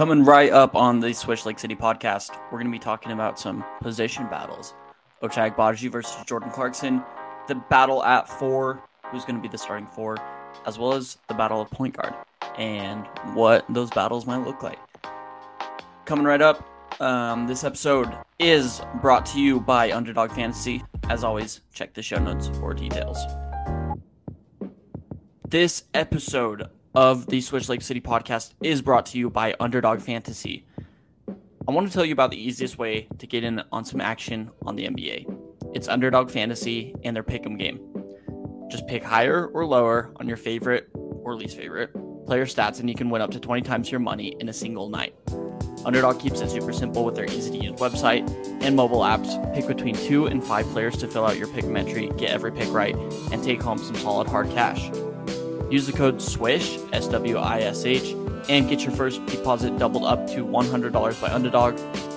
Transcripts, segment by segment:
Coming right up on the Swish Lake City podcast, we're going to be talking about some position battles. Ochai Agbaji versus Jordan Clarkson, the battle at four, who's going to be the starting four, as well as the battle of point guard and what those battles might look like. Coming right up, um, this episode is brought to you by Underdog Fantasy. As always, check the show notes for details. This episode of the Swish Lake City podcast is brought to you by Underdog Fantasy. I want to tell you about the easiest way to get in on some action on the NBA. It's Underdog Fantasy and their pick'em game. Just pick higher or lower on your favorite or least favorite player stats, and you can win up to 20 times your money in a single night. Underdog keeps it super simple with their easy to use website and mobile apps. Pick between two and five players to fill out your pick entry, get every pick right, and take home some solid hard cash. Use the code SWISH, S W I S H, and get your first deposit doubled up to $100 by Underdog.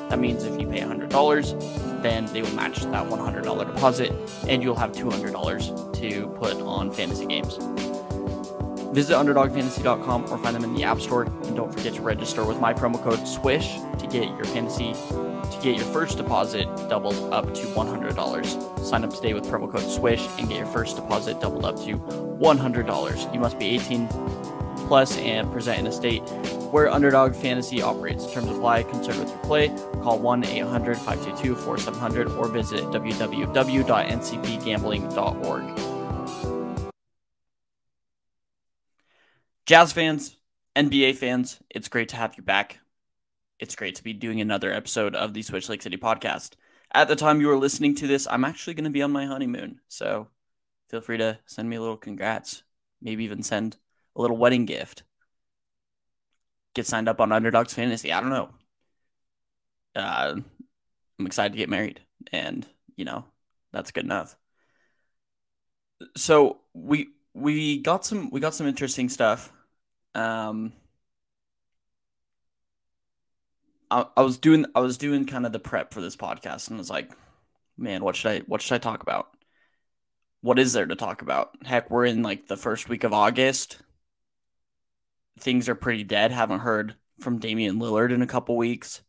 That means if you pay $100, then they will match that $100 deposit, and you'll have $200 to put on fantasy games. Visit UnderdogFantasy.com or find them in the App Store, and don't forget to register with my promo code SWISH to get your fantasy to get your first deposit doubled up to $100. Sign up today with promo code SWISH and get your first deposit doubled up to $100. You must be 18 plus and present in a state where Underdog Fantasy operates. Terms apply. Concerned with your play? Call 1-800-522-4700 or visit www.ncpgambling.org. Jazz fans, NBA fans, it's great to have you back. It's great to be doing another episode of the Swish Lake City podcast. At the time you are listening to this, I'm actually going to be on my honeymoon. So feel free to send me a little congrats. Maybe even send a little wedding gift. Get signed up on Underdogs Fantasy. I don't know. Uh, I'm excited to get married. And, you know, that's good enough. So we we got some we got some interesting stuff. Um, I, I was doing I was doing kind of the prep for this podcast, and I was like, man, what should I what should I talk about? What is there to talk about? Heck, we're in like the first week of August. Things are pretty dead. Haven't heard from Damian Lillard in a couple weeks.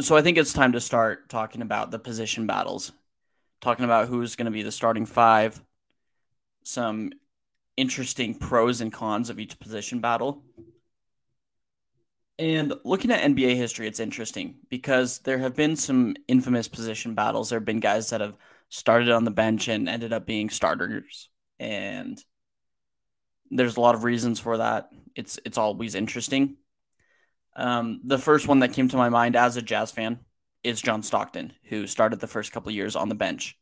So I think it's time to start talking about the position battles talking about who's going to be the starting five, some interesting pros and cons of each position battle. And looking at NBA history, it's interesting because there have been some infamous position battles. There have been guys that have started on the bench and ended up being starters. And there's a lot of reasons for that. It's it's always interesting. Um, the first one that came to my mind as a Jazz fan is John Stockton, who started the first couple years on the bench.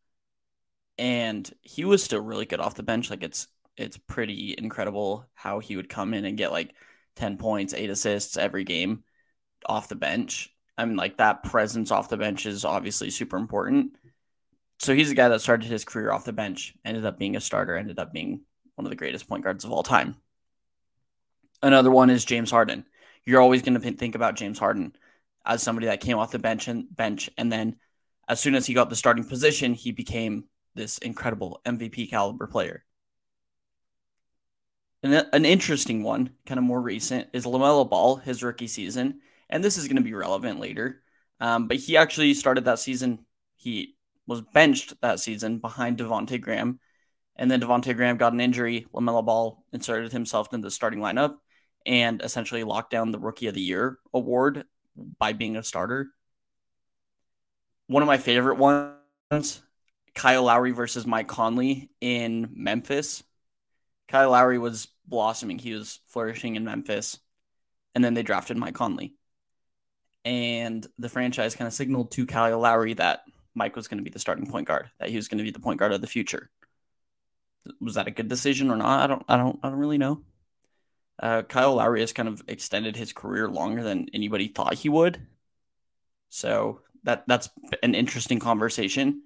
And he was still really good off the bench. Like it's it's pretty incredible how he would come in and get like 10 points, 8 assists every game off the bench. I mean like that presence off the bench is obviously super important. So he's a guy that started his career off the bench, ended up being a starter, ended up being one of the greatest point guards of all time. Another one is James Harden. You're always going to think about James Harden as somebody that came off the bench and bench and then as soon as he got the starting position, he became this incredible MVP caliber player. And an interesting one, kind of more recent, is LaMelo Ball, his rookie season. And this is going to be relevant later. Um, but he actually started that season. He was benched that season behind Devonte Graham. And then Devonte Graham got an injury. LaMelo Ball inserted himself into the starting lineup and essentially locked down the Rookie of the Year award by being a starter. One of my favorite ones, Kyle Lowry versus Mike Conley in Memphis. Kyle Lowry was blossoming. He was flourishing in Memphis. And then they drafted Mike Conley. And the franchise kind of signaled to Kyle Lowry that Mike was going to be the starting point guard, that he was going to be the point guard of the future. Was that a good decision or not? I don't I don't I don't really know. Uh, Kyle Lowry has kind of extended his career longer than anybody thought he would. So that that's an interesting conversation.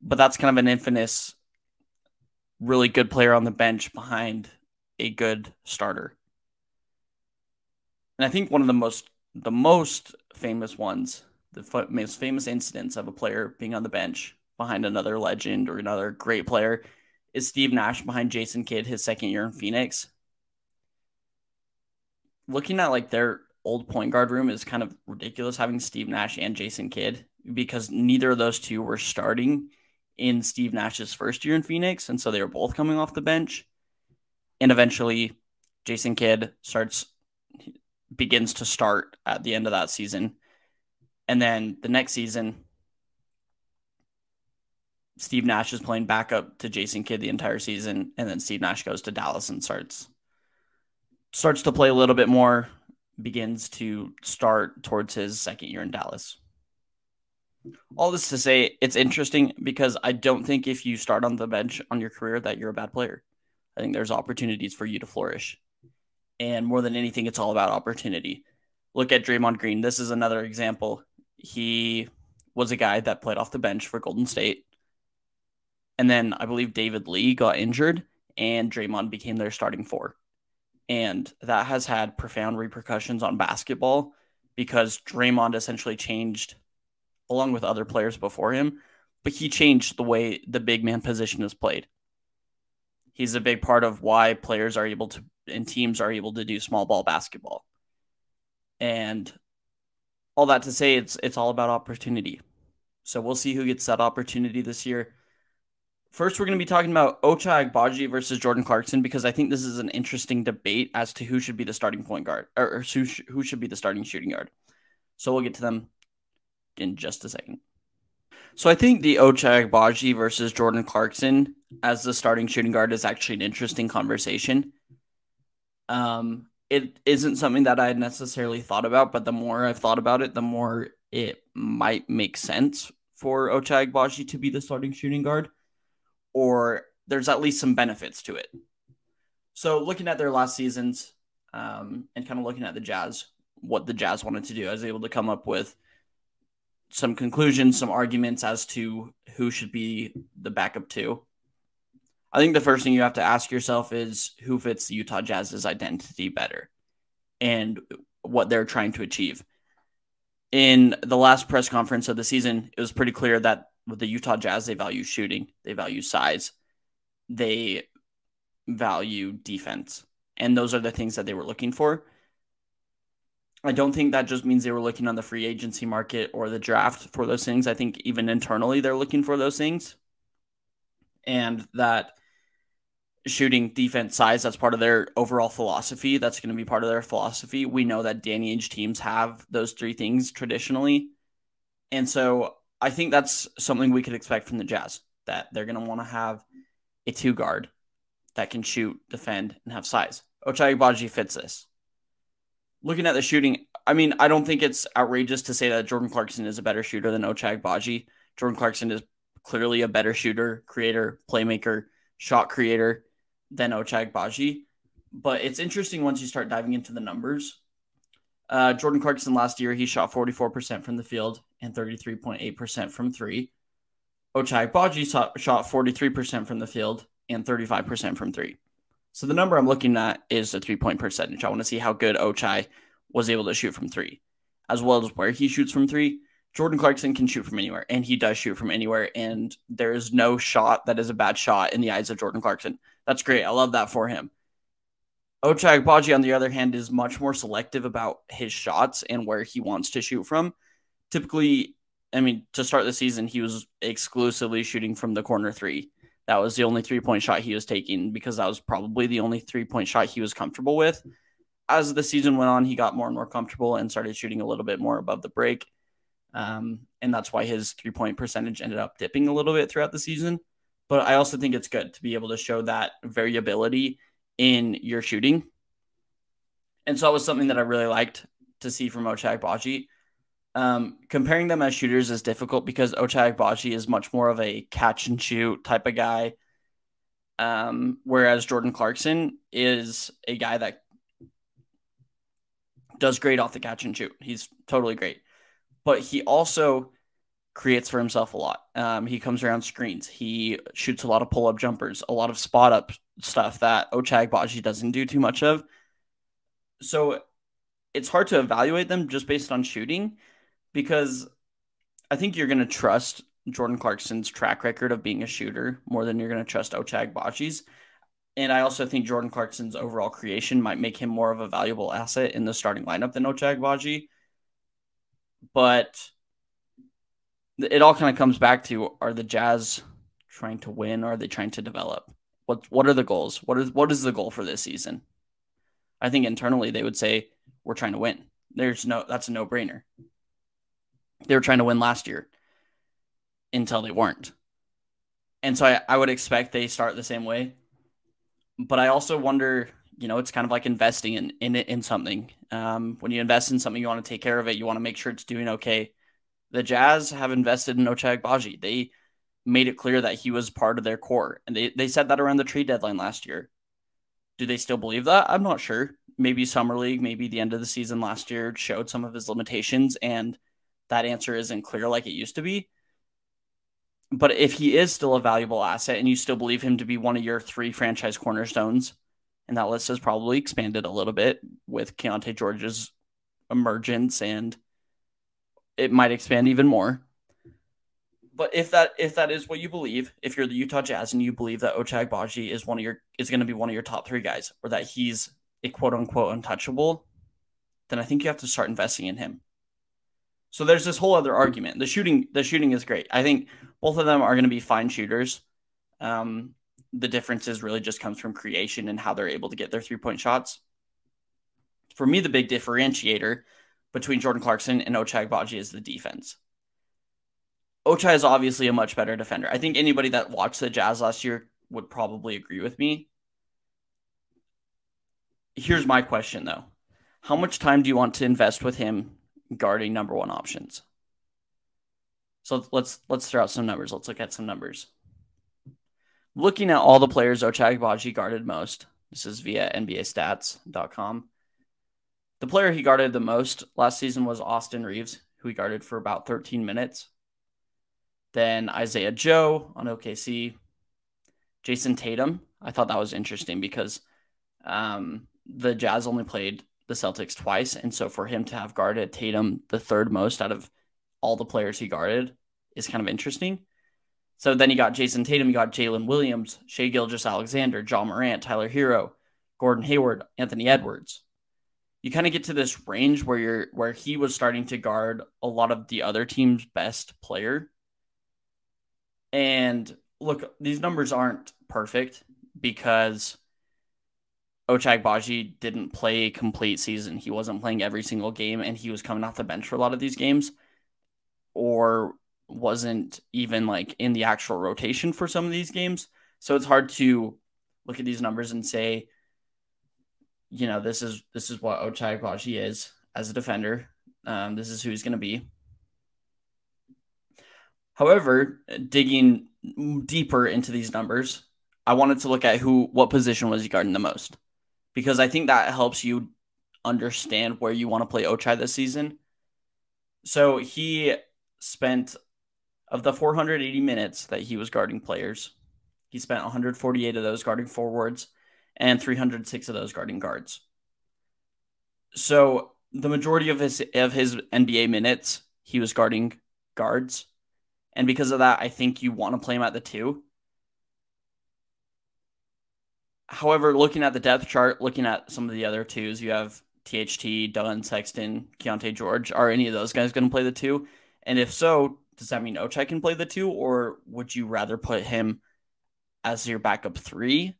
But that's kind of an infamous, really good player on the bench behind a good starter. And I think one of the most the most famous ones, the most famous incidents of a player being on the bench behind another legend or another great player is Steve Nash behind Jason Kidd his second year in Phoenix looking at like their old point guard room is kind of ridiculous having Steve Nash and Jason Kidd because neither of those two were starting in Steve Nash's first year in Phoenix. And so they were both coming off the bench. And eventually, Jason Kidd starts, begins to start at the end of that season. And then the next season, Steve Nash is playing backup to Jason Kidd the entire season, and then Steve Nash goes to Dallas and starts starts to play a little bit more, begins to start towards his second year in Dallas. All this to say, it's interesting because I don't think if you start on the bench on your career that you're a bad player. I think there's opportunities for you to flourish. And more than anything, it's all about opportunity. Look at Draymond Green. This is another example. He was a guy that played off the bench for Golden State and then I believe David Lee got injured and Draymond became their starting four. And that has had profound repercussions on basketball because Draymond essentially changed, along with other players before him, but he changed the way the big man position is played. He's a big part of why players are able to and teams are able to do small ball basketball. And all that to say it's it's all about opportunity. So we'll see who gets that opportunity this year. First, we're going to be talking about Ochai Agbaji versus Jordan Clarkson because I think this is an interesting debate as to who should be the starting point guard or, who, sh- who should be the starting shooting guard. So we'll get to them in just a second. So I think the Ochai Agbaji versus Jordan Clarkson as the starting shooting guard is actually an interesting conversation. Um, it isn't something that I had necessarily thought about, but the more I've thought about it, the more it might make sense for Ochai Agbaji to be the starting shooting guard or there's at least some benefits to it. So looking at their last seasons um, and kind of looking at the Jazz, what the Jazz wanted to do, I was able to come up with some conclusions, some arguments as to who should be the backup two. I think the first thing you have to ask yourself is who fits the Utah Jazz's identity better and what they're trying to achieve. In the last press conference of the season, it was pretty clear that with the Utah Jazz, they value shooting, they value size, they value defense. And those are the things that they were looking for. I don't think that just means they were looking on the free agency market or the draft for those things. I think even internally they're looking for those things. And that shooting defense size, that's part of their overall philosophy. That's going to be part of their philosophy. We know that Danny Ainge teams have those three things traditionally. And so I think that's something we could expect from the Jazz that they're going to want to have a two guard that can shoot, defend, and have size. Ochai Agbaji fits this. Looking at the shooting, I mean, I don't think it's outrageous to say that Jordan Clarkson is a better shooter than Ochai Agbaji. Jordan Clarkson is clearly a better shooter, creator, playmaker, shot creator than Ochai Agbaji. But it's interesting once you start diving into the numbers. Uh, Jordan Clarkson last year, he shot 44% from the field and 33.8% from three. Ochai Agbaji shot 43% from the field and 35% from three. So the number I'm looking at is the three point percentage. I want to see how good Ochai was able to shoot from three, as well as where he shoots from three. Jordan Clarkson can shoot from anywhere, and he does shoot from anywhere. And there is no shot that is a bad shot in the eyes of Jordan Clarkson. That's great. I love that for him. Ochai Agbaji, on the other hand, is much more selective about his shots and where he wants to shoot from typically, I mean, to start the season, he was exclusively shooting from the corner three. That was the only three point shot he was taking because that was probably the only three point shot he was comfortable with. As the season went on, he got more and more comfortable and started shooting a little bit more above the break. Um, and that's why his three point percentage ended up dipping a little bit throughout the season. But I also think it's good to be able to show that variability in your shooting. And so it was something that I really liked to see from Ochai Agbaji. Um, comparing them as shooters is difficult because Ochai Agbaji is much more of a catch and shoot type of guy. Um, whereas Jordan Clarkson is a guy that does great off the catch and shoot. He's totally great. But he also creates for himself a lot. Um, he comes around screens. He shoots a lot of pull up jumpers, a lot of spot up stuff that Ochai Agbaji doesn't do too much of. So it's hard to evaluate them just based on shooting because I think you're going to trust Jordan Clarkson's track record of being a shooter more than you're going to trust Agbaji's. And I also think Jordan Clarkson's overall creation might make him more of a valuable asset in the starting lineup than Agbaji. But it all kind of comes back to are the Jazz trying to win or are they trying to develop? What what are the goals? What is what is the goal for this season? I think internally they would say we're trying to win. There's no that's a no-brainer. They were trying to win last year until they weren't. And so I, I would expect they start the same way. But I also wonder, you know, it's kind of like investing in in in something. Um, when you invest in something, you want to take care of it. You want to make sure it's doing okay. The Jazz have invested in Ochai Agbaji. They made it clear that he was part of their core. And they, they said that around the trade deadline last year. Do they still believe that? I'm not sure. Maybe Summer League, maybe the end of the season last year showed some of his limitations, and that answer isn't clear like it used to be. But if he is still a valuable asset and you still believe him to be one of your three franchise cornerstones, and that list has probably expanded a little bit with Keyonte George's emergence, and it might expand even more but if that if that is what you believe, if you're the Utah Jazz and you believe that Ochai Agbaji is one of your is going to be one of your top three guys, or that he's a quote unquote untouchable, then I think you have to start investing in him. So there's this whole other argument. The shooting the shooting is great. I think both of them are going to be fine shooters. Um, the differences really just comes from creation and how they're able to get their three point shots. For me, the big differentiator between Jordan Clarkson and Ochai Agbaji is the defense. Ochai is obviously a much better defender. I think anybody that watched the Jazz last year would probably agree with me. Here's my question though. How much time do you want to invest with him guarding number 1 options? So let's let's throw out some numbers. Let's look at some numbers. Looking at all the players Ochai Agbaji guarded most. This is via NBAstats.com. The player he guarded the most last season was Austin Reaves, who he guarded for about 13 minutes. Then Isaiah Joe on OKC. Jayson Tatum. I thought that was interesting because um, the Jazz only played the Celtics twice. And so for him to have guarded Tatum the third most out of all the players he guarded is kind of interesting. So then you got Jayson Tatum, you got Jalen Williams, Shai Gilgeous-Alexander, Ja Morant, Tyler Herro, Gordon Hayward, Anthony Edwards. You kind of get to this range where you're where he was starting to guard a lot of the other team's best player and look, these numbers aren't perfect because Ochai Agbaji didn't play a complete season. He wasn't playing every single game, and he was coming off the bench for a lot of these games, or wasn't even like in the actual rotation for some of these games. So it's hard to look at these numbers and say, you know, this is this is what Ochai Agbaji is as a defender. Um, this is who he's going to be. However, digging deeper into these numbers, I wanted to look at who, what position was he guarding the most, because I think that helps you understand where you want to play Ochai this season. So he spent of the 480 minutes that he was guarding players, he spent 148 of those guarding forwards and 306 of those guarding guards. So the majority of his of his NBA minutes, he was guarding guards and because of that, I think you want to play him at the two. However, looking at the depth chart, looking at some of the other twos, you have THT, Dunn, Sexton, Keyonte George. Are any of those guys going to play the two? And if so, does that mean Ochai can play the two, or would you rather put him as your backup three?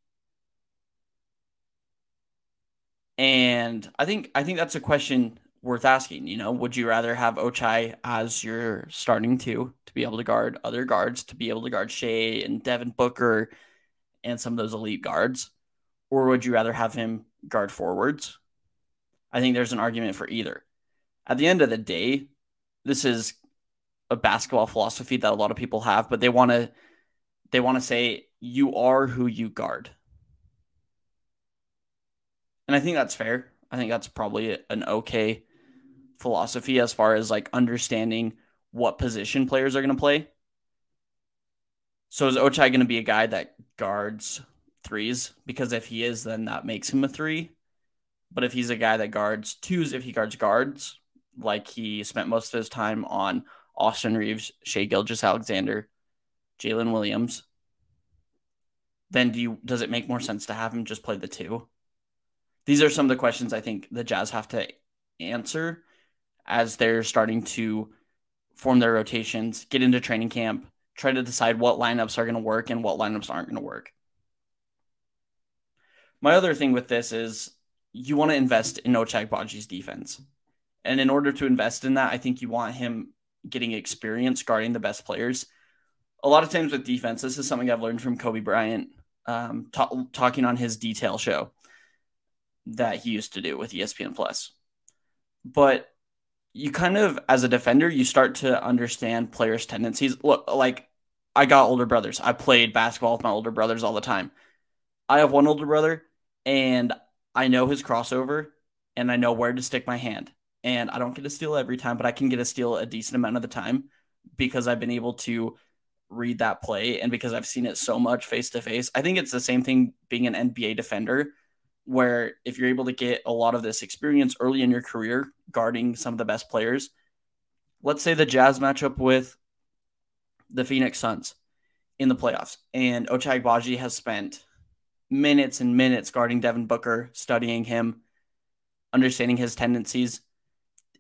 And I think I think that's a question worth asking. You know, would you rather have Ochai as your starting two to be able to guard other guards, to be able to guard Shai and Devin Booker and some of those elite guards? Or would you rather have him guard forwards? I think there's an argument for either. At the end of the day, this is a basketball philosophy that a lot of people have, but they want to they want to say you are who you guard. And I think that's fair. I think that's probably an okay philosophy as far as like understanding what position players are going to play. So is Ochai going to be a guy that guards threes? Because if he is, then that makes him a three. But if he's a guy that guards twos, if he guards guards, like he spent most of his time on Austin Reaves, Shai Gilgeous-Alexander, Jalen Williams, then do you does it make more sense to have him just play the two? These are some of the questions I think the Jazz have to answer as they're starting to form their rotations, get into training camp, try to decide what lineups are going to work and what lineups aren't going to work. My other thing with this is you want to invest in Ochai Agbaji's defense. And in order to invest in that, I think you want him getting experience guarding the best players. A lot of times with defense, this is something I've learned from Kobe Bryant um, talking on his detail show that he used to do with ESPN Plus. But you kind of, as a defender, you start to understand players' tendencies. Look, like I got older brothers. I played basketball with my older brothers all the time. I have one older brother, and I know his crossover, and I know where to stick my hand. And I don't get a steal every time, but I can get a steal a decent amount of the time because I've been able to read that play and because I've seen it so much face to face. I think it's the same thing being an NBA defender where if you're able to get a lot of this experience early in your career guarding some of the best players, let's say the Jazz matchup with the Phoenix Suns in the playoffs, and Ochai has spent minutes and minutes guarding Devin Booker, studying him, understanding his tendencies.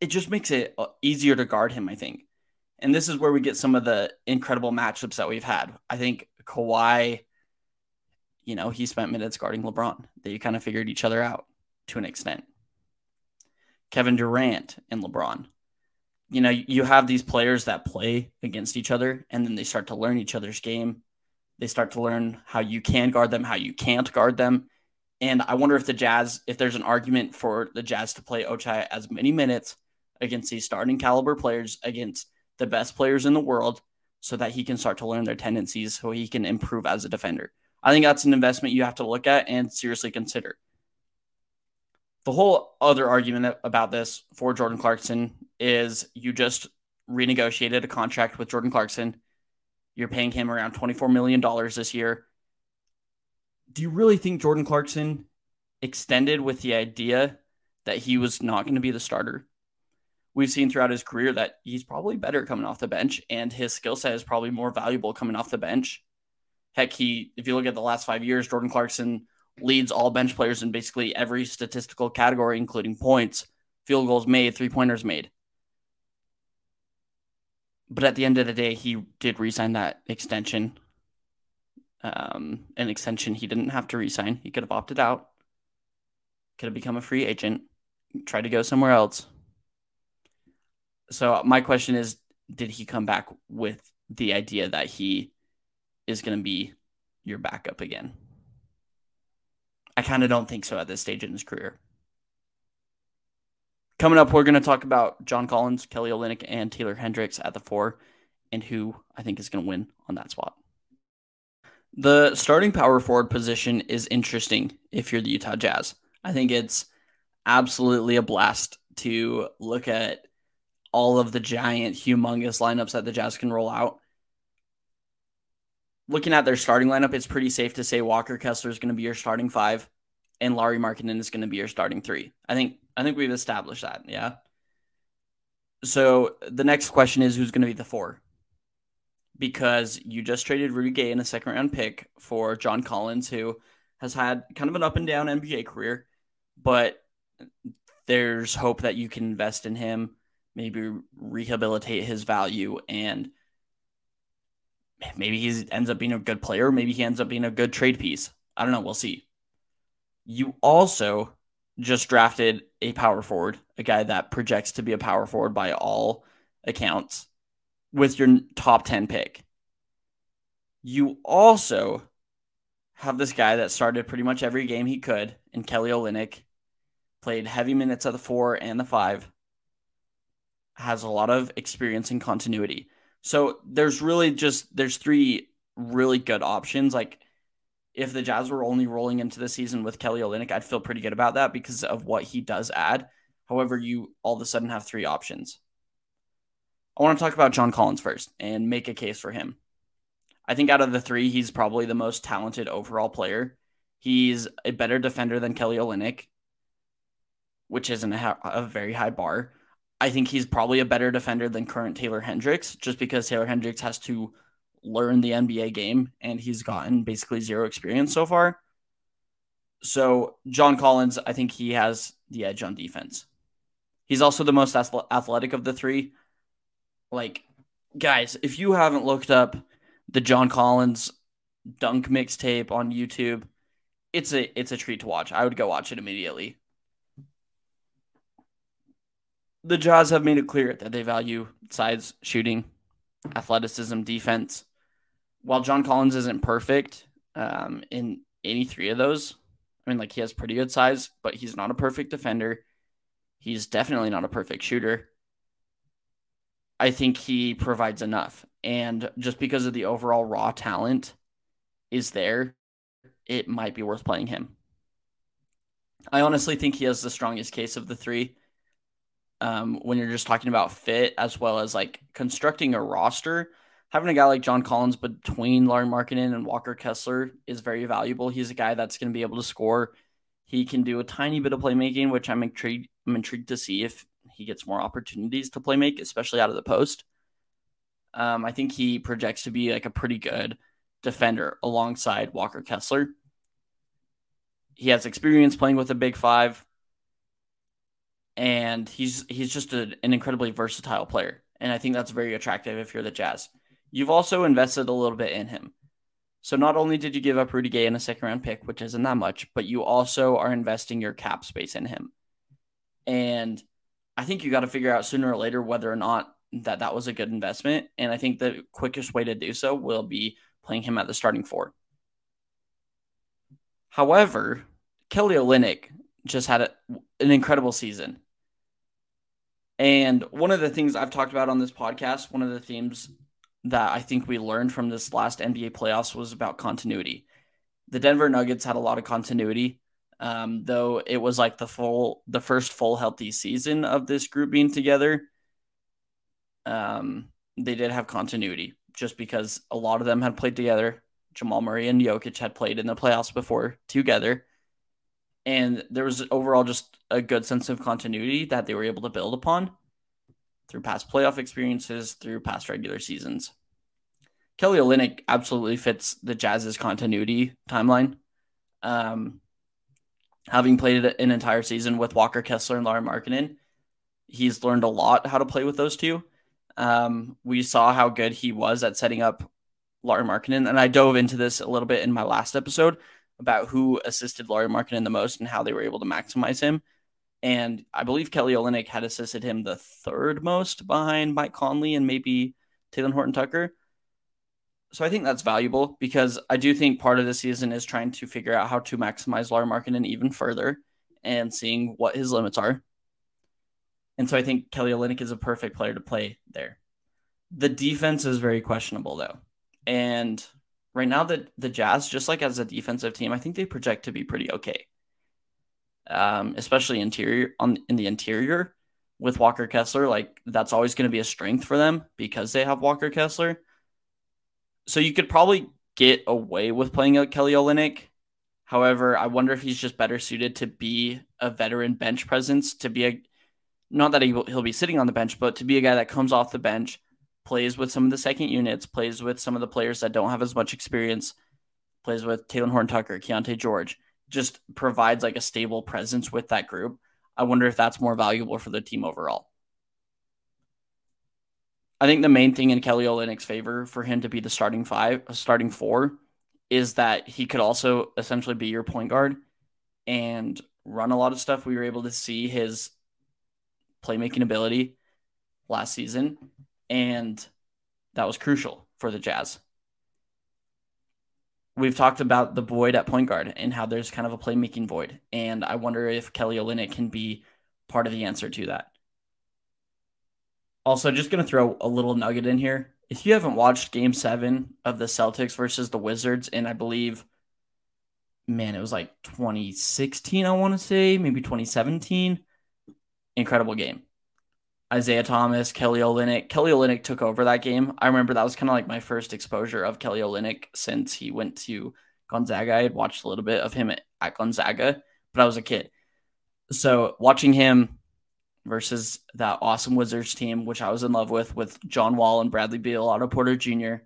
It just makes it uh, easier to guard him, I think. And this is where we get some of the incredible matchups that we've had. I think Kawhi you know, he spent minutes guarding LeBron. They kind of figured each other out to an extent. Kevin Durant and LeBron. You know, you have these players that play against each other and then they start to learn each other's game. They start to learn how you can guard them, how you can't guard them. And I wonder if the Jazz, if there's an argument for the Jazz to play Ochai as many minutes against these starting caliber players, against the best players in the world, so that he can start to learn their tendencies so he can improve as a defender. I think that's an investment you have to look at and seriously consider. The whole other argument about this for Jordan Clarkson is you just renegotiated a contract with Jordan Clarkson. You're paying him around $24 million this year. Do you really think Jordan Clarkson extended with the idea that he was not going to be the starter? We've seen throughout his career that he's probably better coming off the bench, and his skill set is probably more valuable coming off the bench Heck, he if you look at the last five years, Jordan Clarkson leads all bench players in basically every statistical category, including points, field goals made, three pointers made. But at the end of the day, he did resign that extension. Um, an extension he didn't have to resign. He could have opted out, could have become a free agent, tried to go somewhere else. So my question is, did he come back with the idea that he is going to be your backup again. I kind of don't think so at this stage in his career. Coming up, we're going to talk about John Collins, Kelly Olynyk, and Taylor Hendricks at the four, and who I think is going to win on that spot. The starting power forward position is interesting if you're the Utah Jazz. I think it's absolutely a blast to look at all of the giant, humongous lineups that the Jazz can roll out looking at their starting lineup, it's pretty safe to say Walker Kessler is going to be your starting five, and Lauri Markkanen is going to be your starting three. I think I think we've established that. Yeah. So the next question is who's going to be the four? Because you just traded Rudy Gay in a second round pick for John Collins, who has had kind of an up and down NBA career, but there's hope that you can invest in him, maybe rehabilitate his value and maybe he ends up being a good player. Maybe he ends up being a good trade piece. I don't know. We'll see. You also just drafted a power forward, a guy that projects to be a power forward by all accounts with your top 10 pick. You also have this guy that started pretty much every game he could in Kelly Olynyk, played heavy minutes at the four and the five, has a lot of experience and continuity. So there's really just there's three really good options. Like if the Jazz were only rolling into the season with Kelly Olynyk, I'd feel pretty good about that because of what he does add. However, you all of a sudden have three options. I want to talk about John Collins first and make a case for him. I think out of the three, he's probably the most talented overall player. He's a better defender than Kelly Olynyk, which isn't a, a very high bar. I think he's probably a better defender than current Taylor Hendricks, just because Taylor Hendricks has to learn the NBA game, and he's gotten basically zero experience so far. So, John Collins, I think he has the edge on defense. He's also the most athletic of the three. Like, guys, if you haven't looked up the John Collins dunk mixtape on YouTube, it's a it's a treat to watch. I would go watch it immediately. The Jazz have made it clear that they value size, shooting, athleticism, defense. While John Collins isn't perfect um, in any three of those, I mean, like he has pretty good size, but he's not a perfect defender. He's definitely not a perfect shooter. I think he provides enough. And just because of the overall raw talent is there, it might be worth playing him. I honestly think he has the strongest case of the three. Um, when you're just talking about fit as well as like constructing a roster, having a guy like John Collins between Lauri Markkanen and Walker Kessler is very valuable. He's a guy that's going to be able to score. He can do a tiny bit of playmaking, which I'm intrigued I'm intrigued to see if he gets more opportunities to play make, especially out of the post. Um, I think he projects to be like a pretty good defender alongside Walker Kessler. He has experience playing with a big five, and he's he's just a, an incredibly versatile player. And I think that's very attractive if you're the Jazz. You've also invested a little bit in him. So not only did you give up Rudy Gay in a second round pick, which isn't that much, but you also are investing your cap space in him. And I think you got to figure out sooner or later whether or not that that was a good investment. And I think the quickest way to do so will be playing him at the starting four. However, Kelly Olynyk just had a, an incredible season. And one of the things I've talked about on this podcast, one of the themes that I think we learned from this last NBA playoffs was about continuity. The Denver Nuggets had a lot of continuity um, though it was like the full, the first full healthy season of this group being together. Um, they did have continuity just because a lot of them had played together. Jamal Murray and Jokic had played in the playoffs before together. And there was overall just a good sense of continuity that they were able to build upon through past playoff experiences, through past regular seasons. Kelly Olynyk absolutely fits the Jazz's continuity timeline. Um, having played an entire season with Walker Kessler and Lauri Markkanen, he's learned a lot how to play with those two. Um, we saw how good he was at setting up Lauri Markkanen, and I dove into this a little bit in my last episode about who assisted Lauri Markkanen the most and how they were able to maximize him. And I believe Kelly Olynyk had assisted him the third most behind Mike Conley and maybe Talen Horton Tucker. So I think that's valuable because I do think part of the season is trying to figure out how to maximize Lauri Markkanen even further and seeing what his limits are. And so I think Kelly Olynyk is a perfect player to play there. The defense is very questionable though. And right now the the Jazz, just like as a defensive team, I think they project to be pretty okay. Um, especially interior on in the interior with Walker Kessler, like that's always going to be a strength for them because they have Walker Kessler so you could probably get away with playing a Kelly Olynyk. However, I wonder if he's just better suited to be a veteran bench presence, to be a not that he will, he'll be sitting on the bench, but to be a guy that comes off the bench, plays with some of the second units, plays with some of the players that don't have as much experience, plays with Talen Horn Tucker, Keyonte George, just provides like a stable presence with that group. I wonder if that's more valuable for the team overall. I think the main thing in Kelly Olynyk's favor for him to be the starting five, starting four, is that he could also essentially be your point guard and run a lot of stuff. We were able to see his playmaking ability last season, and that was crucial for the Jazz. We've talked about the void at point guard and how there's kind of a playmaking void, and I wonder if Kelly Olynyk can be part of the answer to that. Also, just going to throw a little nugget in here. If you haven't watched game seven of the Celtics versus the Wizards, and I believe, man, it was like 2016, I want to say, maybe 2017, incredible game. Isaiah Thomas, Kelly Olynyk. Kelly Olynyk took over that game. I remember that was kind of like my first exposure of Kelly Olynyk since he went to Gonzaga. I had watched a little bit of him at, at Gonzaga, but I was a kid. So watching him versus that awesome Wizards team, which I was in love with, with John Wall and Bradley Beal, Otto Porter Jr.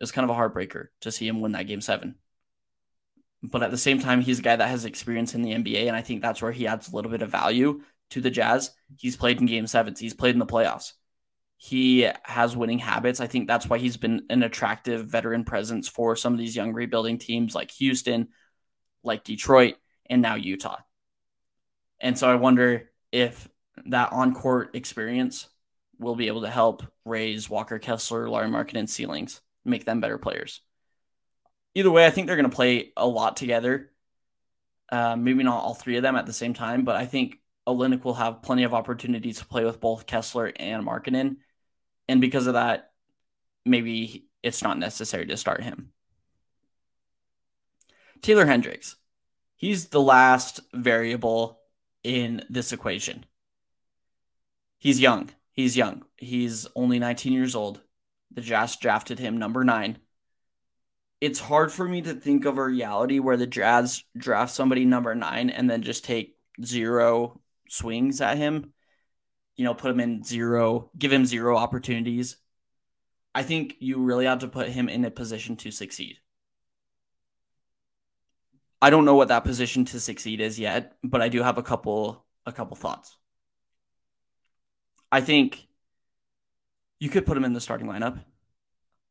was kind of a heartbreaker to see him win that game seven. But at the same time, he's a guy that has experience in the NBA, and I think that's where he adds a little bit of value to the Jazz. He's played in game sevens, he's played in the playoffs. He has winning habits. I think that's why he's been an attractive veteran presence for some of these young rebuilding teams like Houston, like Detroit, and now Utah. And so I wonder if that on court experience will be able to help raise Walker Kessler, Lauri and ceilings, make them better players. Either way, I think they're going to play a lot together. Uh, maybe not all three of them at the same time, but I think Olynyk will have plenty of opportunities to play with both Kessler and Markkanen. And because of that, maybe it's not necessary to start him. Taylor Hendricks. He's the last variable in this equation. He's young. He's young. He's only 19 years old. The Jazz drafted him number nine. It's hard for me to think of a reality where the Jazz draft somebody number nine and then just take zero swings at him. You know, put him in zero, give him zero opportunities. I think you really have to put him in a position to succeed. I don't know what that position to succeed is yet, but I do have a couple a couple thoughts. I think you could put him in the starting lineup.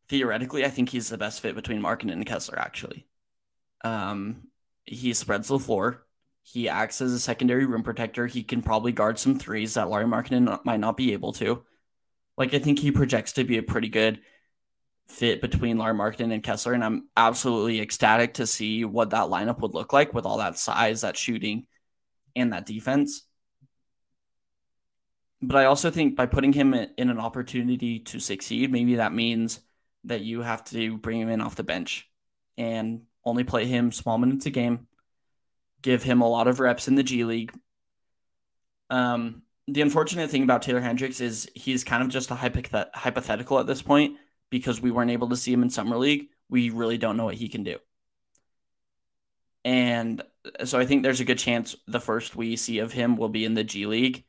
Theoretically, I think he's the best fit between Markin and Kessler, actually. Um, he spreads the floor. He acts as a secondary rim protector. He can probably guard some threes that Lauri Markkanen might not be able to. Like, I think he projects to be a pretty good fit between Lauri Markkanen and Kessler, and I'm absolutely ecstatic to see what that lineup would look like with all that size, that shooting, and that defense. But I also think by putting him in an opportunity to succeed, maybe that means that you have to bring him in off the bench and only play him small minutes a game, give him a lot of reps in the G League. Um, the unfortunate thing about Taylor Hendricks is he's kind of just a hypothet- hypothetical at this point because we weren't able to see him in summer league. We really don't know what he can do. And so I think there's a good chance the first we see of him will be in the G League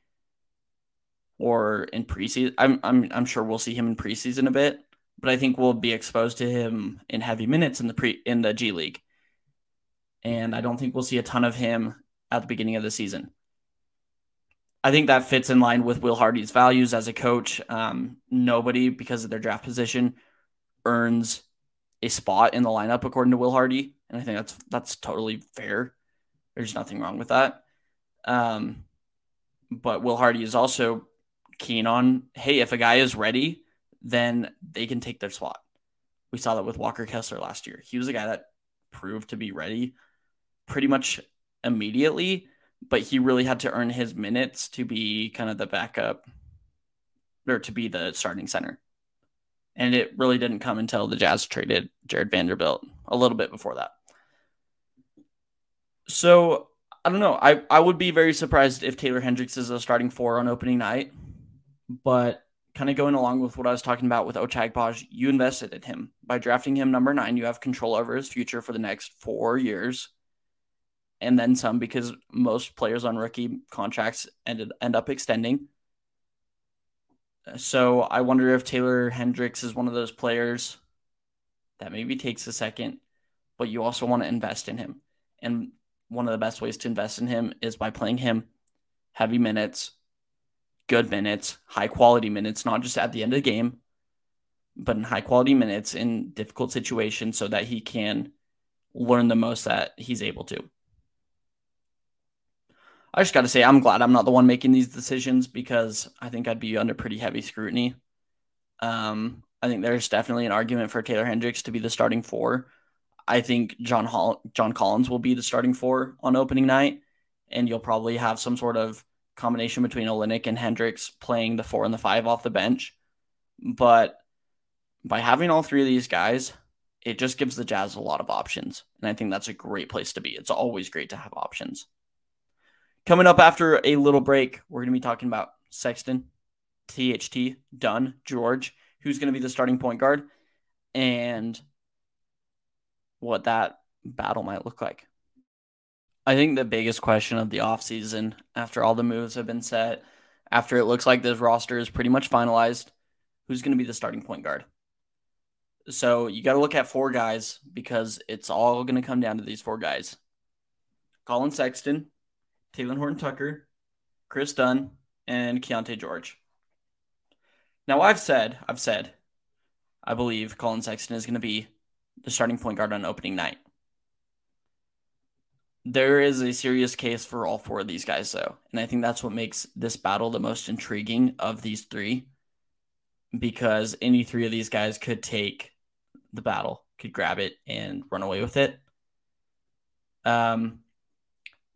or in preseason. I'm I'm I'm sure we'll see him in preseason a bit, but I think we'll be exposed to him in heavy minutes in the pre in the G League. And I don't think we'll see a ton of him at the beginning of the season. I think that fits in line with Will Hardy's values as a coach. Um, nobody, because of their draft position, earns a spot in the lineup according to Will Hardy, and I think that's that's totally fair. There's nothing wrong with that. Um, but Will Hardy is also keen on, hey, if a guy is ready, then they can take their spot. We saw that with Walker Kessler last year. He was a guy that proved to be ready pretty much immediately, but he really had to earn his minutes to be kind of the backup or to be the starting center. And it really didn't come until the Jazz traded Jarred Vanderbilt a little bit before that. So I don't know. I, I would be very surprised if Taylor Hendricks is a starting four on opening night. But kind of going along with what I was talking about with Ochai Agbaji, you invested in him. By drafting him number nine, you have control over his future for the next four years. And then some because most players on rookie contracts ended end up extending. So I wonder if Taylor Hendricks is one of those players that maybe takes a second, but you also want to invest in him. And one of the best ways to invest in him is by playing him heavy minutes good minutes, high quality minutes, not just at the end of the game, but in high quality minutes in difficult situations so that he can learn the most that he's able to. I just got to say, I'm glad I'm not the one making these decisions because I think I'd be under pretty heavy scrutiny. Um, I think there's definitely an argument for Taylor Hendricks to be the starting four. I think John Hall- John Collins will be the starting four on opening night, and you'll probably have some sort of combination between Olynyk and Hendricks playing the four and the five off the bench. But by having all three of these guys, it just gives the Jazz a lot of options. And I think that's a great place to be. It's always great to have options. Coming up after a little break, we're going to be talking about Sexton, THT, Dunn, George, who's going to be the starting point guard, and what that battle might look like. I think the biggest question of the offseason, after all the moves have been set, after it looks like this roster is pretty much finalized, who's going to be the starting point guard? So you got to look at four guys because it's all going to come down to these four guys Collin Sexton, Talen Horton Tucker, Kris Dunn, and Keyonte George. Now, I've said, I've said, I believe Collin Sexton is going to be the starting point guard on opening night. There is a serious case for all four of these guys, though. And I think that's what makes this battle the most intriguing of these three because any three of these guys could take the battle, could grab it and run away with it. Um,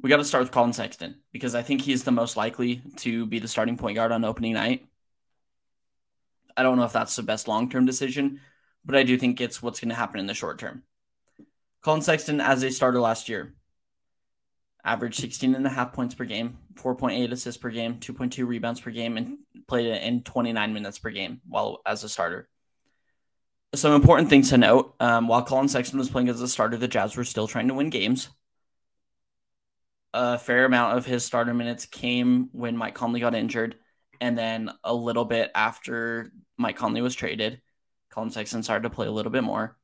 we got to start with Collin Sexton because I think he's the most likely to be the starting point guard on opening night. I don't know if that's the best long term decision, but I do think it's what's going to happen in the short term. Collin Sexton, as a starter last year, averaged 16 and a half points per game, 4.8 assists per game, 2.2 rebounds per game, and played in 29 minutes per game while as a starter. Some important things to note um, while Collin Sexton was playing as a starter, the Jazz were still trying to win games. A fair amount of his starter minutes came when Mike Conley got injured, and then a little bit after Mike Conley was traded. Collin Sexton started to play a little bit more.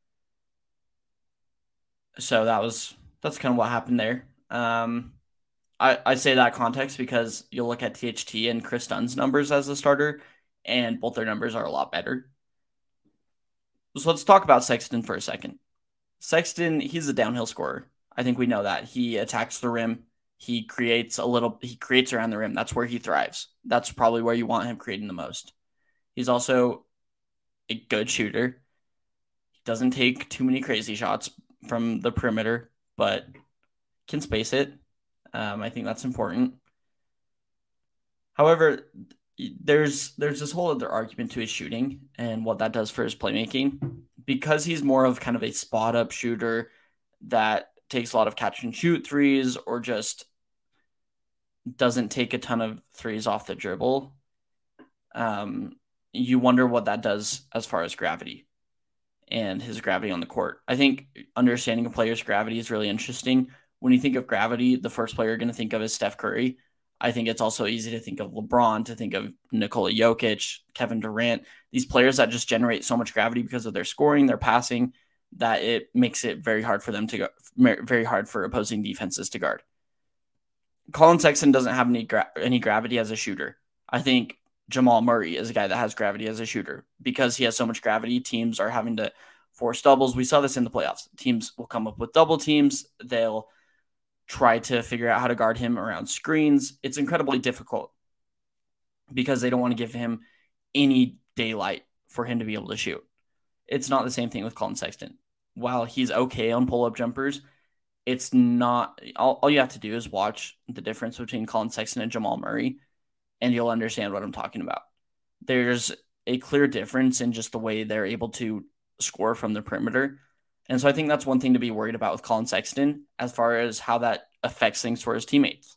So that was that's kind of what happened there. Um, I, I say that context because you'll look at THT and Kris Dunn's numbers as a starter, and both their numbers are a lot better. So let's talk about Sexton for a second. Sexton, he's a downhill scorer. I think we know that. He attacks the rim. He creates a little he creates around the rim. That's where he thrives. That's probably where you want him creating the most. He's also a good shooter. He doesn't take too many crazy shots from the perimeter, but can space it. Um, I think that's important. However, there's there's this whole other argument to his shooting and what that does for his playmaking because he's more of kind of a spot up shooter that takes a lot of catch and shoot threes or just doesn't take a ton of threes off the dribble. Um, you wonder what that does as far as gravity and his gravity on the court. I think understanding a player's gravity is really interesting when you think of gravity, the first player you're going to think of is Steph Curry. I think it's also easy to think of LeBron, to think of Nikola Jokic, Kevin Durant, these players that just generate so much gravity because of their scoring, their passing, that it makes it very hard for them to go, very hard for opposing defenses to guard. Collin Sexton doesn't have any gra- any gravity as a shooter. I think Jamal Murray is a guy that has gravity as a shooter because he has so much gravity. Teams are having to force doubles. We saw this in the playoffs. Teams will come up with double teams. They'll try to figure out how to guard him around screens. It's incredibly difficult because they don't want to give him any daylight for him to be able to shoot. It's not the same thing with Collin Sexton. While he's okay on pull up jumpers, it's not all, all you have to do is watch the difference between Collin Sexton and Jamal Murray, and you'll understand what I'm talking about. There's a clear difference in just the way they're able to score from the perimeter and so I think that's one thing to be worried about with Collin Sexton as far as how that affects things for his teammates.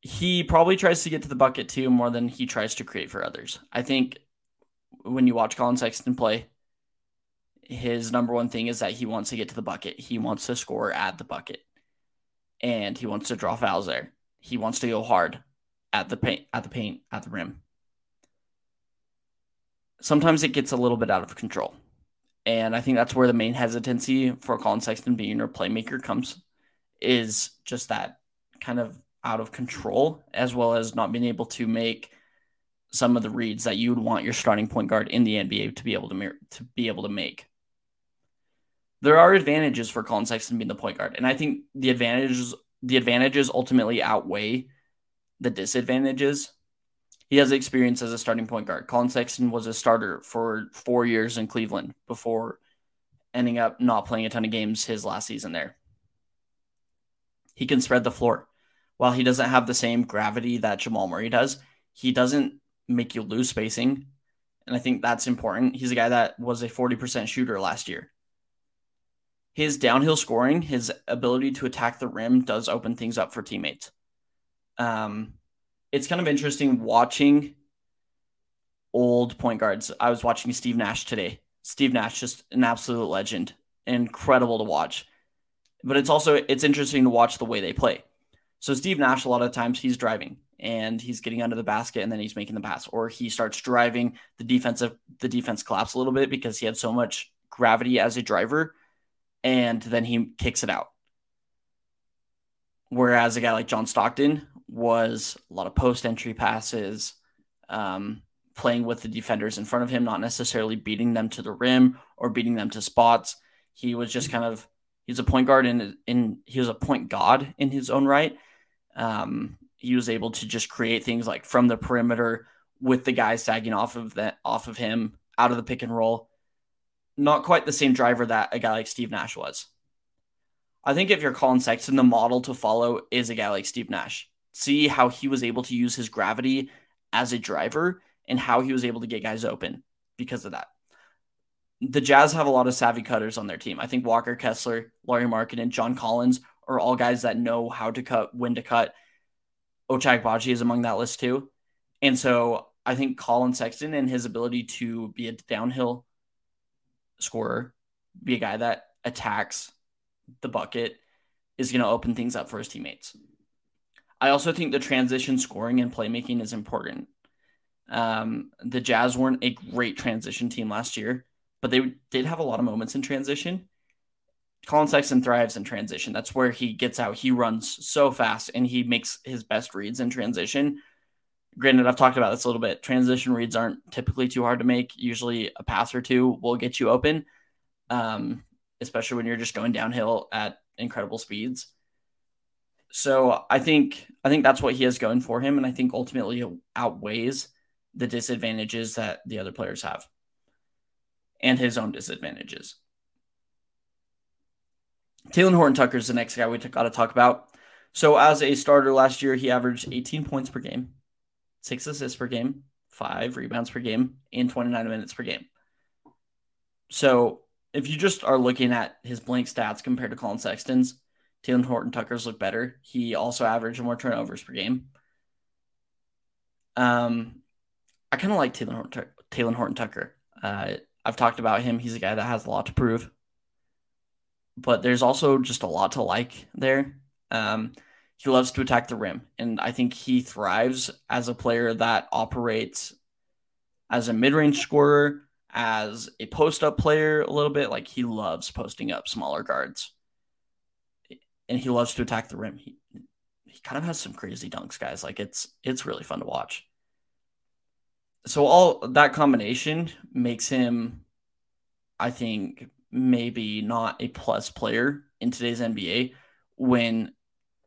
He probably tries to get to the bucket too more than he tries to create for others. I think when you watch Collin Sexton play, his number one thing is that he wants to get to the bucket. He wants to score at the bucket. And he wants to draw fouls there. He wants to go hard at the paint at the paint at the rim. Sometimes it gets a little bit out of control. And I think that's where the main hesitancy for Collin Sexton being your playmaker comes is just that kind of out of control, as well as not being able to make some of the reads that you would want your starting point guard in the NBA to be able to to be able to make. There are advantages for Collin Sexton being the point guard, and I think the advantages the advantages ultimately outweigh the disadvantages he has experience as a starting point guard. Collin Sexton was a starter for four years in Cleveland before ending up not playing a ton of games his last season there. He can spread the floor. While he doesn't have the same gravity that Jamal Murray does, he doesn't make you lose spacing. And I think that's important. He's a guy that was a 40% shooter last year. His downhill scoring, his ability to attack the rim does open things up for teammates. Um, it's kind of interesting watching old point guards. I was watching Steve Nash today. Steve Nash, just an absolute legend, incredible to watch. But it's also it's interesting to watch the way they play. So Steve Nash, a lot of times he's driving and he's getting under the basket and then he's making the pass, or he starts driving the defensive the defense collapse a little bit because he had so much gravity as a driver, and then he kicks it out. Whereas a guy like John Stockton was a lot of post entry passes, um, playing with the defenders in front of him, not necessarily beating them to the rim or beating them to spots. He was just kind of he's a point guard in in he was a point god in his own right. Um, he was able to just create things like from the perimeter with the guys sagging off of that off of him out of the pick and roll. Not quite the same driver that a guy like Steve Nash was. I think if you're Collin Sexton, the model to follow is a guy like Steve Nash. See how he was able to use his gravity as a driver and how he was able to get guys open because of that. The Jazz have a lot of savvy cutters on their team. I think Walker Kessler, Lauri Markkanen, and John Collins are all guys that know how to cut, when to cut. Ochai is among that list too. And so I think Collin Sexton and his ability to be a downhill scorer, be a guy that attacks the bucket, is going to open things up for his teammates. I also think the transition scoring and playmaking is important. Um, the Jazz weren't a great transition team last year, but they did have a lot of moments in transition. Collin Sexton thrives in transition. That's where he gets out. He runs so fast and he makes his best reads in transition. Granted, I've talked about this a little bit. Transition reads aren't typically too hard to make. Usually, a pass or two will get you open, um, especially when you're just going downhill at incredible speeds. So I think I think that's what he has going for him, and I think ultimately outweighs the disadvantages that the other players have, and his own disadvantages. Talen Horton Tucker is the next guy we got to talk about. So, as a starter last year, he averaged 18 points per game, six assists per game, five rebounds per game, and 29 minutes per game. So, if you just are looking at his blank stats compared to Collin Sexton's, Talen Horton Tucker's look better. He also averaged more turnovers per game. Um, I kind of like Talen Horton, Talen Horton Tucker. Uh, I've talked about him. He's a guy that has a lot to prove but there's also just a lot to like there. Um, he loves to attack the rim, and I think he thrives as a player that operates as a mid-range scorer, as a post-up player a little bit. Like he loves posting up smaller guards, and he loves to attack the rim. He he kind of has some crazy dunks, guys. Like it's it's really fun to watch. So all that combination makes him, I think, maybe not a plus player in today's NBA when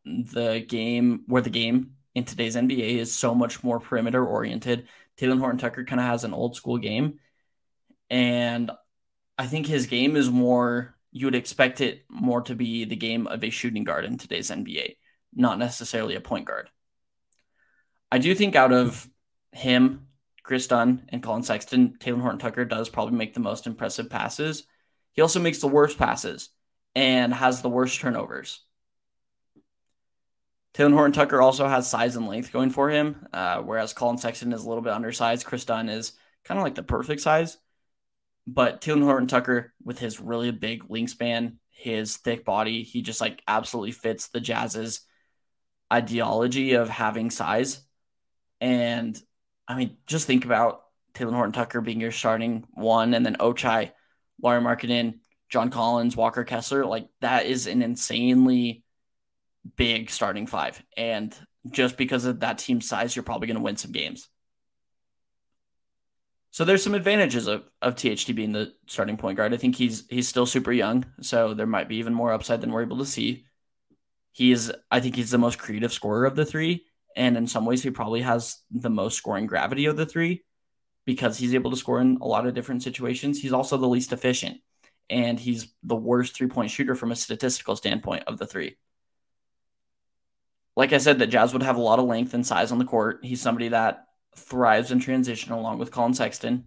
the game where the game in today's NBA is so much more perimeter oriented. Talen Horton Tucker kind of has an old school game. And I think his game is more, you would expect it more to be the game of a shooting guard in today's NBA, not necessarily a point guard. I do think out of him, Kris Dunn, and Collin Sexton, Talen Horton Tucker does probably make the most impressive passes. He also makes the worst passes and has the worst turnovers. Talen Horton Tucker also has size and length going for him, uh, whereas Collin Sexton is a little bit undersized. Kris Dunn is kind of like the perfect size. But Talen Horton Tucker, with his really big wingspan, his thick body, he just like absolutely fits the Jazz's ideology of having size. And I mean, just think about Talen Horton Tucker being your starting one, and then Ochai Lauri Markkanen, John Collins, Walker Kessler, like that is an insanely big starting five. And just because of that team size, you're probably going to win some games. So there's some advantages of, of THT being the starting point guard. I think he's he's still super young, so there might be even more upside than we're able to see. He is, I think, he's the most creative scorer of the three, and in some ways, he probably has the most scoring gravity of the three because he's able to score in a lot of different situations. He's also the least efficient, and he's the worst three point shooter from a statistical standpoint of the three. Like I said, that Jazz would have a lot of length and size on the court. He's somebody that thrives in transition along with Collin Sexton.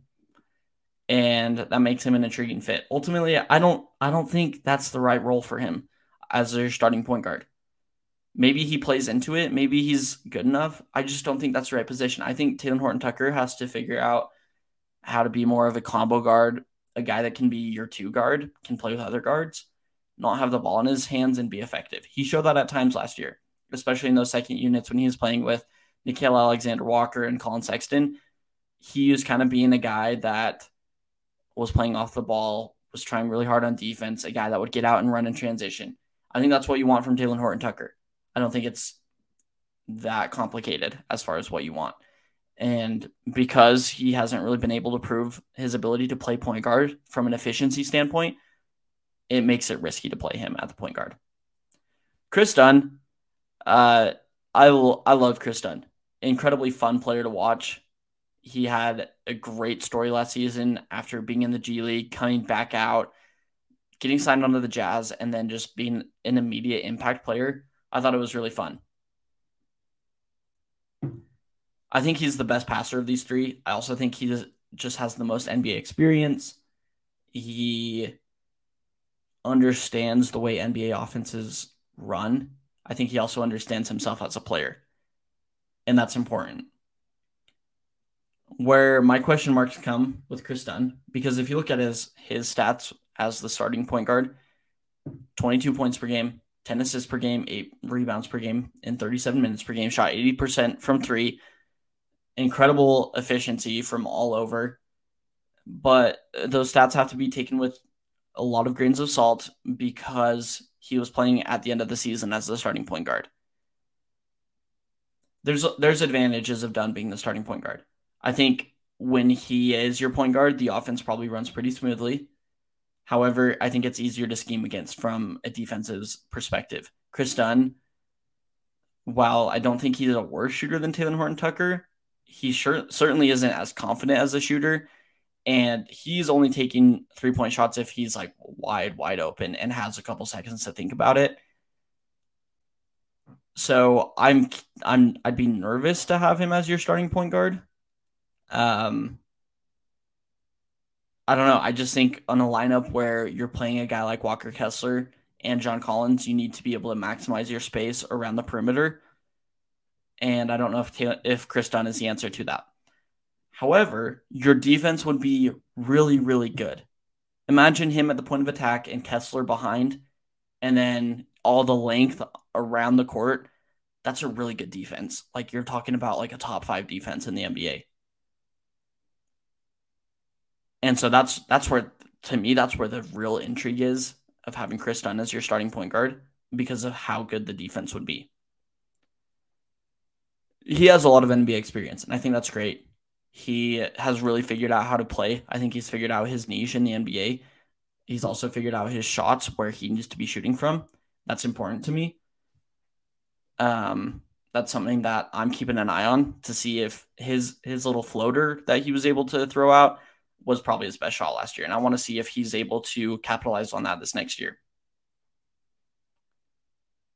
And that makes him an intriguing fit. Ultimately, I don't I don't think that's the right role for him as their starting point guard. Maybe he plays into it. Maybe he's good enough. I just don't think that's the right position. I think Talen Horton Tucker has to figure out how to be more of a combo guard, a guy that can be your two guard, can play with other guards, not have the ball in his hands and be effective. He showed that at times last year, especially in those second units when he was playing with Nickeil Alexander Walker and Collin Sexton, he was kind of being a guy that was playing off the ball, was trying really hard on defense, a guy that would get out and run in transition. I think that's what you want from Talen Horton Tucker. I don't think it's that complicated as far as what you want. And because he hasn't really been able to prove his ability to play point guard from an efficiency standpoint, it makes it risky to play him at the point guard. Kris Dunn, uh, I I love Kris Dunn. Incredibly fun player to watch. He had a great story last season after being in the G League, coming back out, getting signed onto the Jazz, and then just being an immediate impact player. I thought it was really fun. I think he's the best passer of these three. I also think he just has the most NBA experience. He understands the way NBA offenses run. I think he also understands himself as a player. And that's important. Where my question marks come with Kris Dunn, because if you look at his his stats as the starting point guard, 22 points per game, 10 assists per game, 8 rebounds per game in 37 minutes per game, shot 80% from 3, incredible efficiency from all over. But those stats have to be taken with a lot of grains of salt because he was playing at the end of the season as the starting point guard. There's there's advantages of Dunn being the starting point guard. I think when he is your point guard, the offense probably runs pretty smoothly. However, I think it's easier to scheme against from a defensive perspective. Kris Dunn, while I don't think he's a worse shooter than Talen Horton Tucker, he sure certainly isn't as confident as a shooter. And he's only taking three point shots if he's like wide, wide open and has a couple seconds to think about it. So I'm I'm I'd be nervous to have him as your starting point guard. Um I don't know. I just think on a lineup where you're playing a guy like Walker Kessler and John Collins, you need to be able to maximize your space around the perimeter and I don't know if if Kris Dunn is the answer to that. However, your defense would be really, really good. Imagine him at the point of attack and Kessler behind, and then all the length around the court. That's a really good defense. Like you're talking about like a top five defense in the NBA. And so that's that's where to me that's where the real intrigue is of having Kris Dunn as your starting point guard because of how good the defense would be he has a lot of NBA experience, and I think that's great. He has really figured out how to play. I think he's figured out his niche in the NBA. He's also figured out his shots where he needs to be shooting from. That's important to me. Um, that's something that I'm keeping an eye on to see if his his little floater that he was able to throw out was probably his best shot last year, and I want to see if he's able to capitalize on that this next year.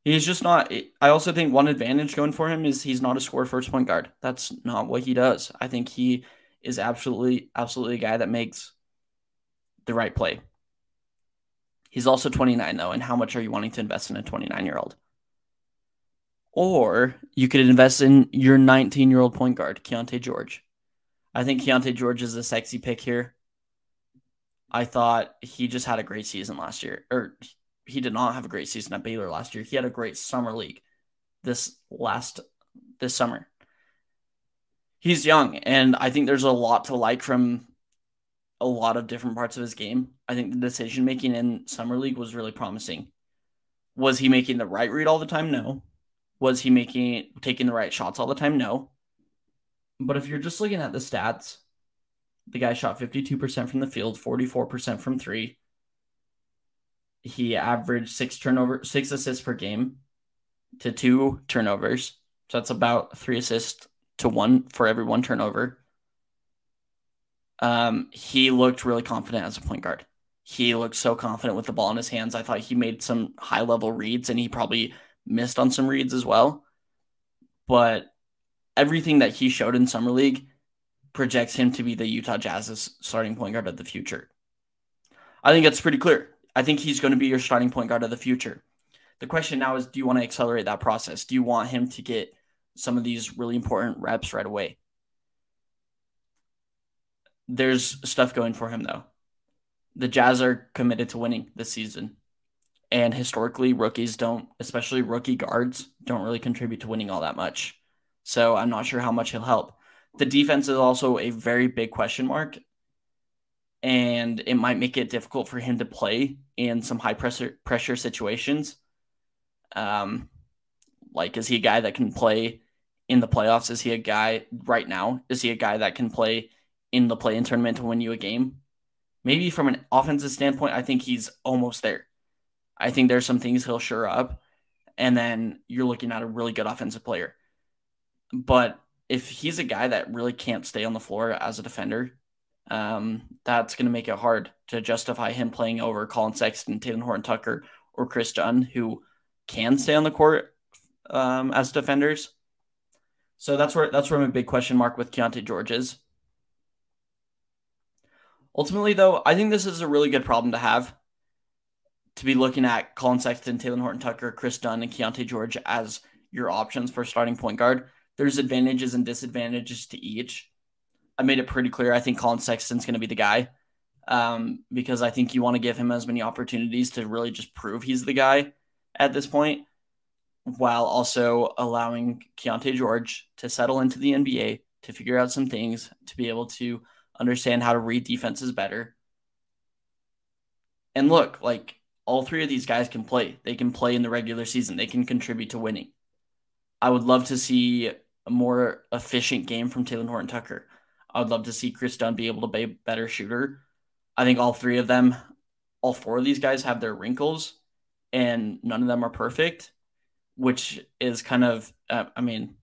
He's just not. I also think one advantage going for him is he's not a score first point guard. That's not what he does. I think he is absolutely, absolutely a guy that makes the right play. He's also 29 though, and how much are you wanting to invest in a 29 year old? Or you could invest in your 19 year old point guard, Keyonte George. I think Keyonte George is a sexy pick here. I thought he just had a great season last year, or he did not have a great season at Baylor last year. He had a great summer league this last this summer. He's young, and I think there's a lot to like from a lot of different parts of his game. I think the decision making in summer league was really promising. Was he making the right read all the time? No. Was he making taking the right shots all the time? No. But if you're just looking at the stats, the guy shot 52% from the field, 44% from 3, he averaged six turnover, six assists per game to two turnovers. So that's about three assists to one for every one turnover. Um, he looked really confident as a point guard. He looked so confident with the ball in his hands. I thought he made some high level reads and he probably missed on some reads as well. But everything that he showed in Summer League projects him to be the Utah Jazz's starting point guard of the future. I think that's pretty clear. I think he's going to be your starting point guard of the future. The question now is do you want to accelerate that process? Do you want him to get some of these really important reps right away? There's stuff going for him, though. The Jazz are committed to winning this season. And historically, rookies don't, especially rookie guards, don't really contribute to winning all that much. So I'm not sure how much he'll help. The defense is also a very big question mark, and it might make it difficult for him to play in some high pressure pressure situations. Um, like, is he a guy that can play in the playoffs? Is he a guy right now? Is he a guy that can play in the play in tournament to win you a game? Maybe from an offensive standpoint, I think he's almost there. I think there's some things he'll sure up, and then you're looking at a really good offensive player. But if he's a guy that really can't stay on the floor as a defender, um, that's going to make it hard to justify him playing over Collin Sexton, Talen Horton Tucker, or Kris Dunn, who can stay on the court um, as defenders. So that's where that's where my big question mark with Keyonte George is. Ultimately, though, I think this is a really good problem to have. To be looking at Collin Sexton, Talen Horton Tucker, Kris Dunn, and Keyonte George as your options for starting point guard. There's advantages and disadvantages to each. I made it pretty clear. I think Collin Sexton's going to be the guy um, because I think you want to give him as many opportunities to really just prove he's the guy at this point, while also allowing Keyonte George to settle into the NBA, to figure out some things, to be able to understand how to read defenses better. And look, like all three of these guys can play. They can play in the regular season. They can contribute to winning. I would love to see a more efficient game from Taylor Horton Tucker. I would love to see Kris Dunn be able to be a better shooter. I think all three of them, all four of these guys have their wrinkles, and none of them are perfect, which is kind of, uh, I mean,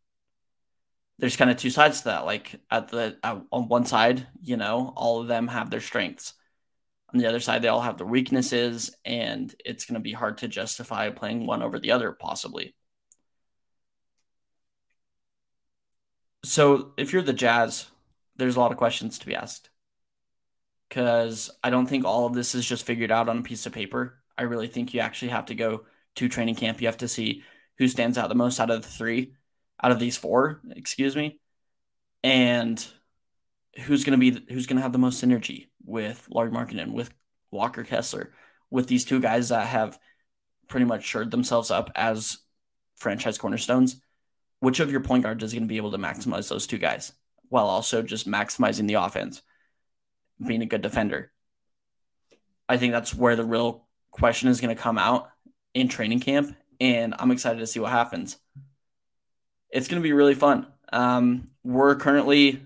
there's kind of two sides to that. Like at the uh, on one side, you know, all of them have their strengths. On the other side, they all have their weaknesses, and it's going to be hard to justify playing one over the other, possibly. So, if you're the Jazz, there's a lot of questions to be asked because I don't think all of this is just figured out on a piece of paper. I really think you actually have to go to training camp. You have to see who stands out the most out of the three out of these four, excuse me, and who's going to be who's going to have the most synergy with Lauri Markkanen, with Walker Kessler, with these two guys that have pretty much shored themselves up as franchise cornerstones. Which of your point guards is going to be able to maximize those two guys while also just maximizing the offense, being a good defender? I think that's where the real question is going to come out in training camp, and I'm excited to see what happens it's going to be really fun. Um, we're currently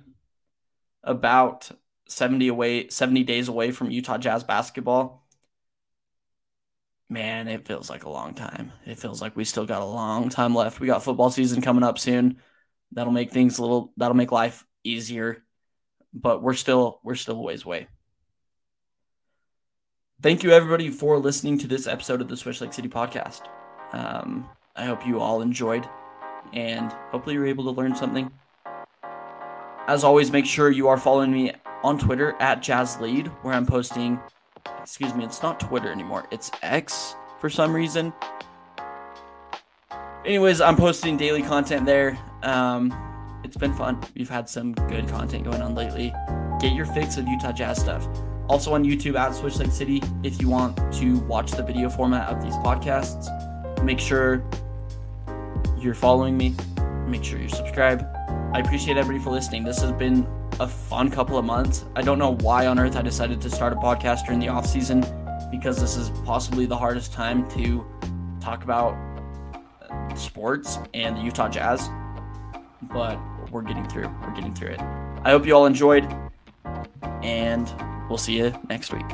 about 70 away 70 days away from Utah Jazz basketball. Man, it feels like a long time. It feels like we still got a long time left. We got football season coming up soon. That'll make things a little that'll make life easier. But we're still we're still a ways away. Thank you everybody for listening to this episode of the Swish Lake City podcast. Um, I hope you all enjoyed and hopefully you're able to learn something. As always, make sure you are following me on Twitter at JazzLead, where I'm posting. Excuse me, it's not Twitter anymore. It's X for some reason. Anyways, I'm posting daily content there. Um, it's been fun. We've had some good content going on lately. Get your fix of Utah Jazz stuff. Also on YouTube at Swish Lake City if you want to watch the video format of these podcasts. Make sure you're following me, make sure you subscribe. I appreciate everybody for listening. This has been a fun couple of months. I don't know why on earth I decided to start a podcast during the off season because this is possibly the hardest time to talk about sports and the Utah Jazz. But we're getting through. We're getting through it. I hope you all enjoyed, and we'll see you next week.